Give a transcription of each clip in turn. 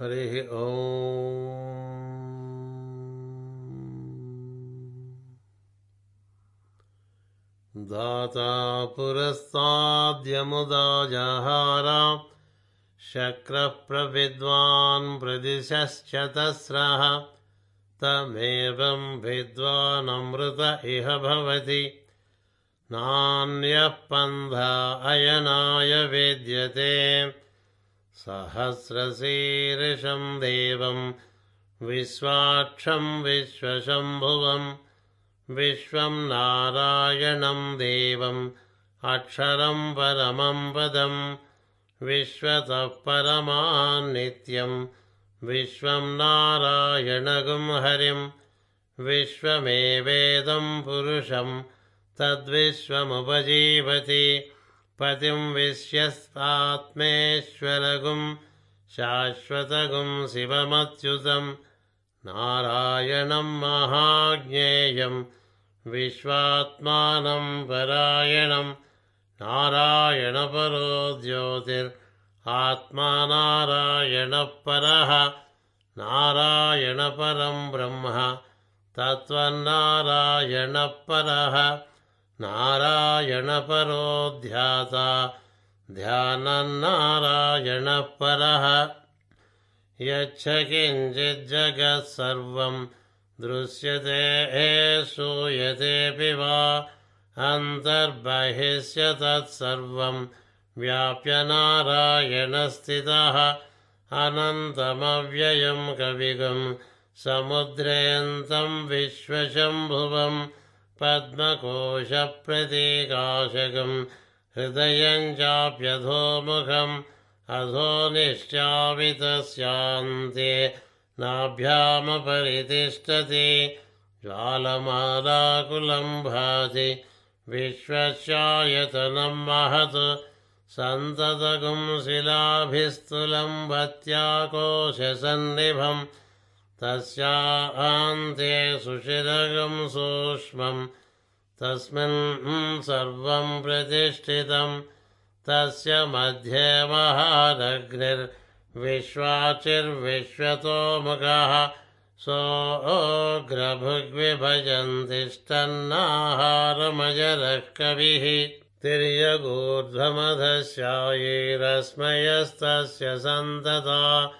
हरिः ॐ दाता पुरस्ताद्यमुदाजहारा शक्रः प्रविद्वान् प्रदिशश्चतस्रः तमेवं विद्वानमृत इह भवति। नान्यः पन्था अयनाय विद्यते सहस्रशीर्षं देवं विश्वाक्षं विश्वशम्भुवं विश्वं नारायणं देवम् अक्षरं परमं पदं विश्वतः परमान्नित्यं विश्वं नारायणगुं हरिं विश्वमेवेदं पुरुषं तद्विश्वमुपजीवति पतिं विश्यस्तात्मेश्वरगुं शाश्वतगुं शिवमच्युतं नारायणं महाज्ञेयं विश्वात्मानं परायणं नारायणपरो ज्योतिर् आत्मा नारायणपरः नारायणपरं ब्रह्म तत्त्वन्नारायणपरः नारायणपरो ध्याता ध्यानन्नारायणः परः यच्छ किञ्चिज्जगत् सर्वं दृश्यते श्रूयतेऽपि वा। अन्तर्बहिष्य तत्सर्वं व्याप्य नारायणस्थितः। अनन्तमव्ययं कविगं समुद्रेऽन्तं विश्वशम्भुवम् पद्मकोशप्रतीकाशकं हृदयं चाप्यधोमुखम् अधो निश्चापितस्यान्ते नाभ्यामपरितिष्ठति ज्वालमालाकुलं भाति विश्वस्यायतनं महत् सन्ततगुं शिलाभिस्तुलं भत्याकोशसन्निभम् तस्यान्ते सुशिरगं सूक्ष्मं तस्मिन् सर्वं प्रतिष्ठितं तस्य मध्ये महारग्निर्विश्वाचिर्विश्वतोमुखः सोऽग्रभुग्विभजन्तिष्ठन्नाहारमजरः कविः। तिर्यगूर्ध्वमधस्यायैरस्मयस्तस्य सन्तता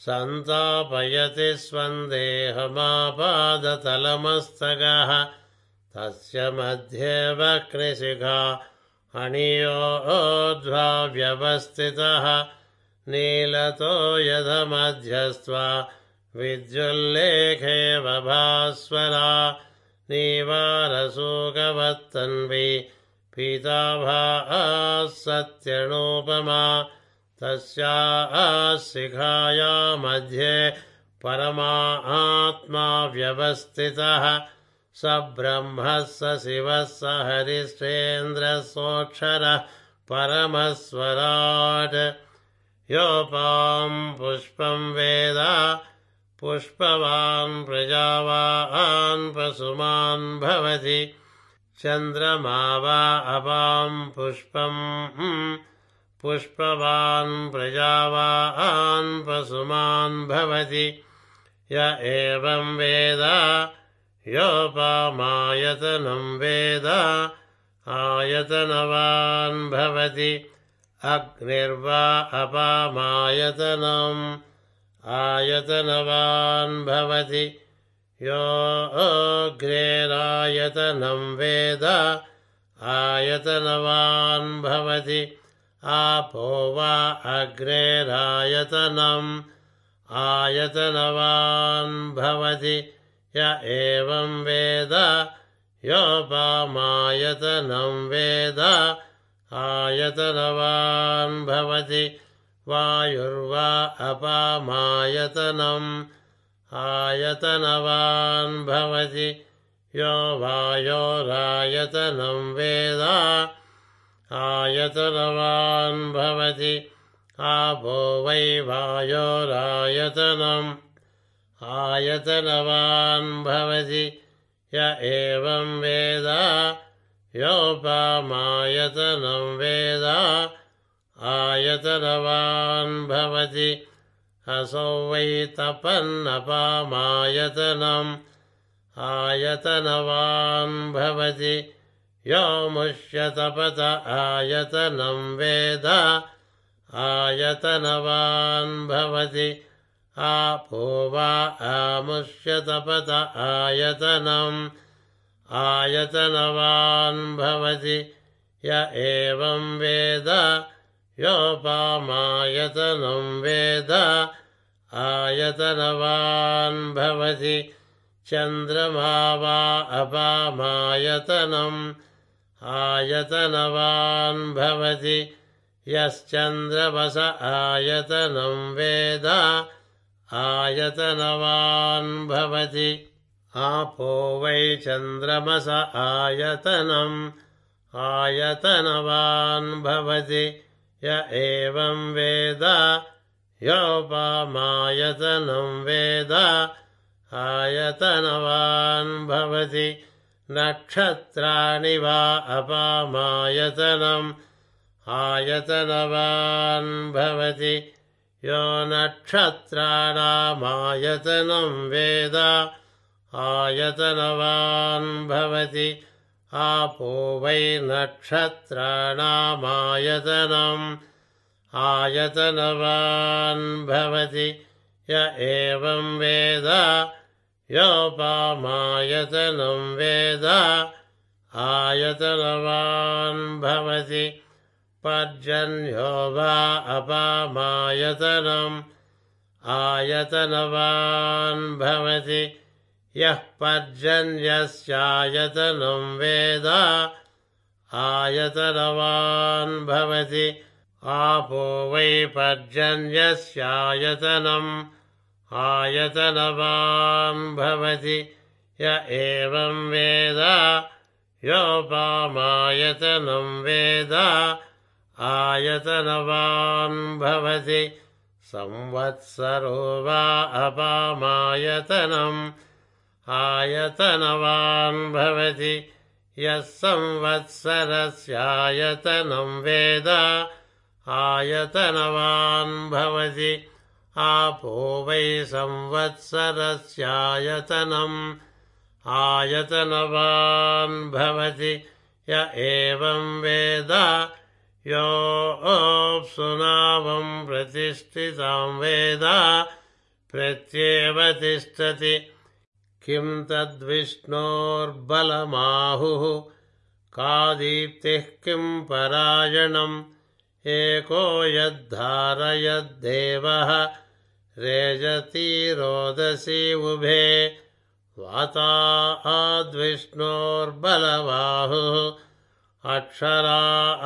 सन्तापयति स्वन्देहमापादतलमस्तकः। तस्य मध्ये वक्निशिखा अणियोध्वाव्यवस्थितः नीलतो यधमध्यस्त्वा विद्युल्लेखेव भास्वरा। नीवारसूकवत्तन्वि पीताभाः सत्यणोपमा तस्याः शिखाया मध्ये परमात्मा व्यवस्थितः स ब्रह्मः स शिवः स हरिश्चेन्द्रसोऽक्षरः परमस्वराट्। योपां पुष्पं वेद पुष्पवान् प्रजावान् पशुमान् भवति। चन्द्रमा वा अपां पुष्पम् पुष्पवान् प्रजावान् पशुमान् भवति। य एवं वेद योपामायतनं वेद आयतनवान् भवति। अग्निर्वा अपामायतनम् आयतनवान् भवति। यो अग्रेरायतनं वेद आयतनवान् भवति आपो वा अग्रेरायतनम् आयतनवान् भवति य एवं वेद। योपामायतनं वेद। आयतनवान् भवति वायुर्वा अपामायतनम् आयतनवान् भवति यो वायोरायतनं वेद आयतनवान् भवति। आपो वै वायोरायतनम् आयतनवान् भवति। य एवं वेद। योपामायतनं वेद। आयतनवान् भवति। असौ वै तपन्नपामायतनम् आयतनवान् भवति यो मुष्यतपत आयतनं वेद आयतनवान् भवति। आपो वा आमुष्यतपत आयतनम् आयतनवान् भवति। य एवं वेद योपामायतनं वेद आयतनवान् भवति। चन्द्रमा वा अपामायतनम् आयतनवान् भवति। यश्चन्द्रवस आयतनं वेद। आयतनवान् भवति। आपो वै चन्द्रमस आयतनम् आयतनवान् भवति। य एवं वेद। योपामायतनं वेद। आयतनवान् भवति नक्षत्राणि वा अपामायतनम् आयतनवान् भवति। यो नक्षत्राणामायतनं वेद आयतनवान् भवति। आपो वै नक्षत्राणामायतनम् आयतनवान् भवति। य एवं वेद योपामायतनं वेद आयतनवान् भवति पर्जन्यो वा अपामायतनम् आयतनवान् भवति यः पर्जन्यस्यायतनं वेद आयतनवान् भवति आपो वै पर्जन्यस्यायतनम् आयतनवान् भवति य एवं वेद योपामायतनं वेद आयतनवान् भवति। संवत्सरो वा अपामायतनम् आयतनवान् भवति। यः संवत्सरस्यायतनं वेद आयतनवान् भवति आपो वै संवत्सरस्यायतनम्। आयतनवान् भवति य एवं वेद योऽप्सुनावं प्रतिष्ठितां वेद प्रत्येव तिष्ठति किं तद्विष्णोर्बलमाहुः? का दीप्तिः किं परायणम्? एको यद्धारयद्देवः रेजति रोदसी उभे वाता आद्विष्णोर्बलबाहुः अक्षरा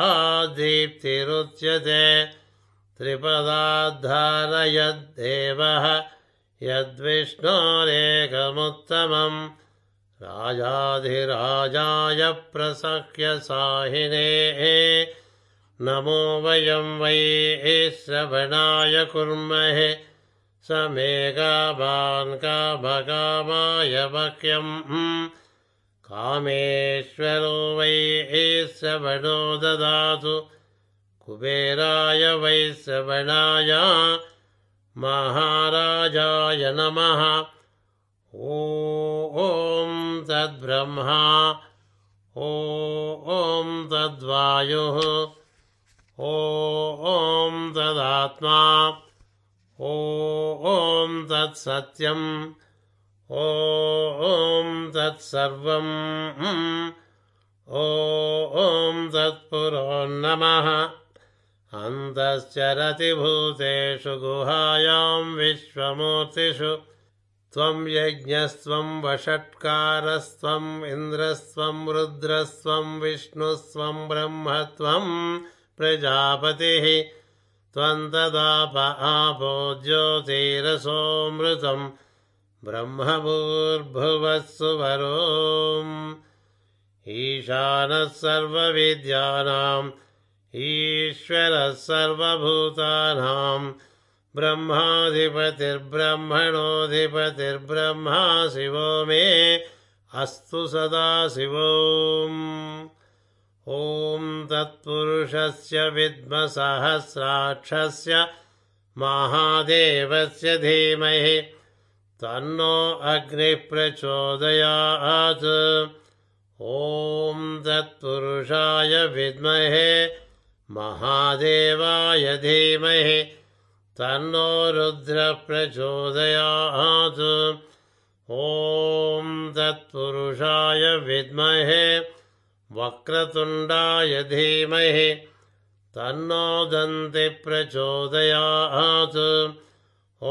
आदीप्तिरुच्यते त्रिपदाद्धारयद्देवः यद्विष्णोरेकमुत्तमम् राजाधिराजाय प्रसह्य साहिनेः नमो वयं वै श्रवणाय कुर्महे स मेघाभान् कामकामाय वक्यम् कामेश्वरो वै श्रवणो ददातु। कुबेराय वै श्रवणाय महाराजाय नमः। ॐ तद्ब्रह्मा। ॐ तद्वायुः। ॐ तदात्मा। ॐ तत्सत्यम्। ॐ तत्सर्वम्। ॐ तत्पुरोन्नमः अन्तश्चरति भूतेषु गुहायां विश्वमूर्तिषु। त्वं यज्ञस्त्वं वषट्कारस्त्वम् इन्द्रस्त्वं रुद्रस्त्वं विष्णुस्त्वं ब्रह्मत्वं प्रजापतिः त्वं तदाप आपो ज्योतिरसोऽमृतम् ब्रह्मभूर्भुवत्सुवरोम्। ईशानः सर्वविद्यानाम् ईश्वरः सर्वभूतानाम् ब्रह्माधिपतिर्ब्रह्मणोऽधिपतिर्ब्रह्मा शिवो मे अस्तु सदा शिवोम् ॐ तत्पुरुषस्य विद्मसहस्राक्षस्य महादेवस्य धीमहि तन्नो अग्निः प्रचोदयात् ॐ तत्पुरुषाय विद्महे महादेवाय धीमहि तन्नो रुद्रप्रचोदयात्। ॐ तत्पुरुषाय विद्महे वक्रतुण्डाय धीमहि तन्नो दन्तिप्रचोदयात्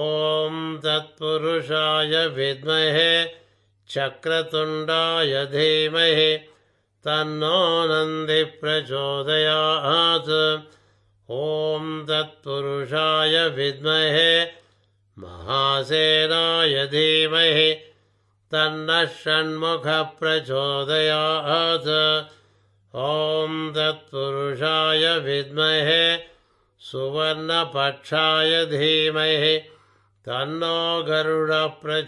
ॐ तत्पुरुषाय विद्महे चक्रतुण्डाय धीमहि तन्नो नन्दिप्रचोदयात् ॐ तत्पुरुषाय विद्महे महासेनाय धीमहि तन्नः षण्मुखप्रचोदयात्। ॐ तत्पुरुषाय विद्महे सुवर्णपक्षाय धीमहि तन्नो गरुडप्रचोदयात्।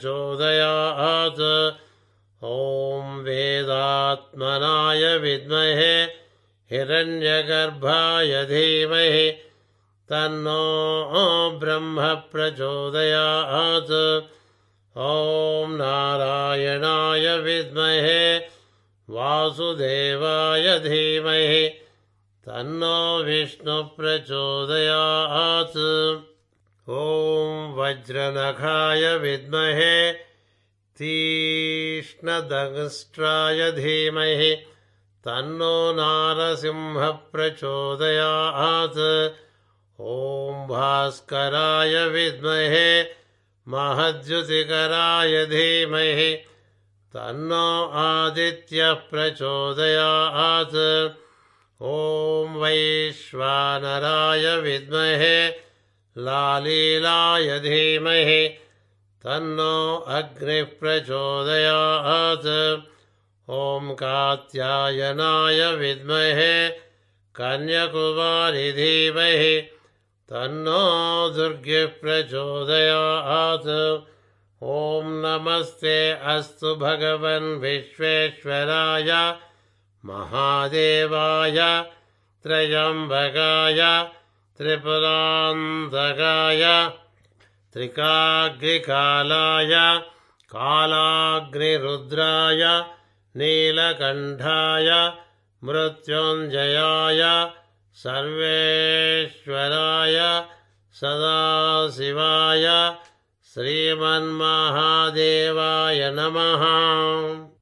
ॐ वेदात्मनाय विद्महे हिरण्यगर्भाय धीमहि तन्नो ब्रह्मप्रचोदयात् ॐ नारायणाय विद्महे वासुदेवाय धीमहि तन्नो विष्णुप्रचोदयात् ॐ वज्रनखाय विद्महे तीक्ष्णदंष्ट्राय धीमहि तन्नो नारसिंहप्रचोदयात्। ॐ भास्कराय विद्महे महद्युतिकराय धीमहि। तन्नो आदित्यः प्रचोदयात्। ॐ वैश्वानराय विद्महे लालीलाय धीमहि। तन्नो अग्निः प्रचोदयात् ॐ कात्यायनाय विद्महे कन्यकुमारि धीमहि तन्नो दुर्गिः प्रचोदयात्। ॐ नमस्ते अस्तु भगवन् विश्वेश्वराय महादेवाय त्रयम्बकाय त्रिपुरान्तकाय त्रिकाग्निकालाय कालाग्निरुद्राय नीलकण्ठाय मृत्युञ्जयाय सर्वेश्वराय सदाशिवाय श्रीमन्महादेवाय नमः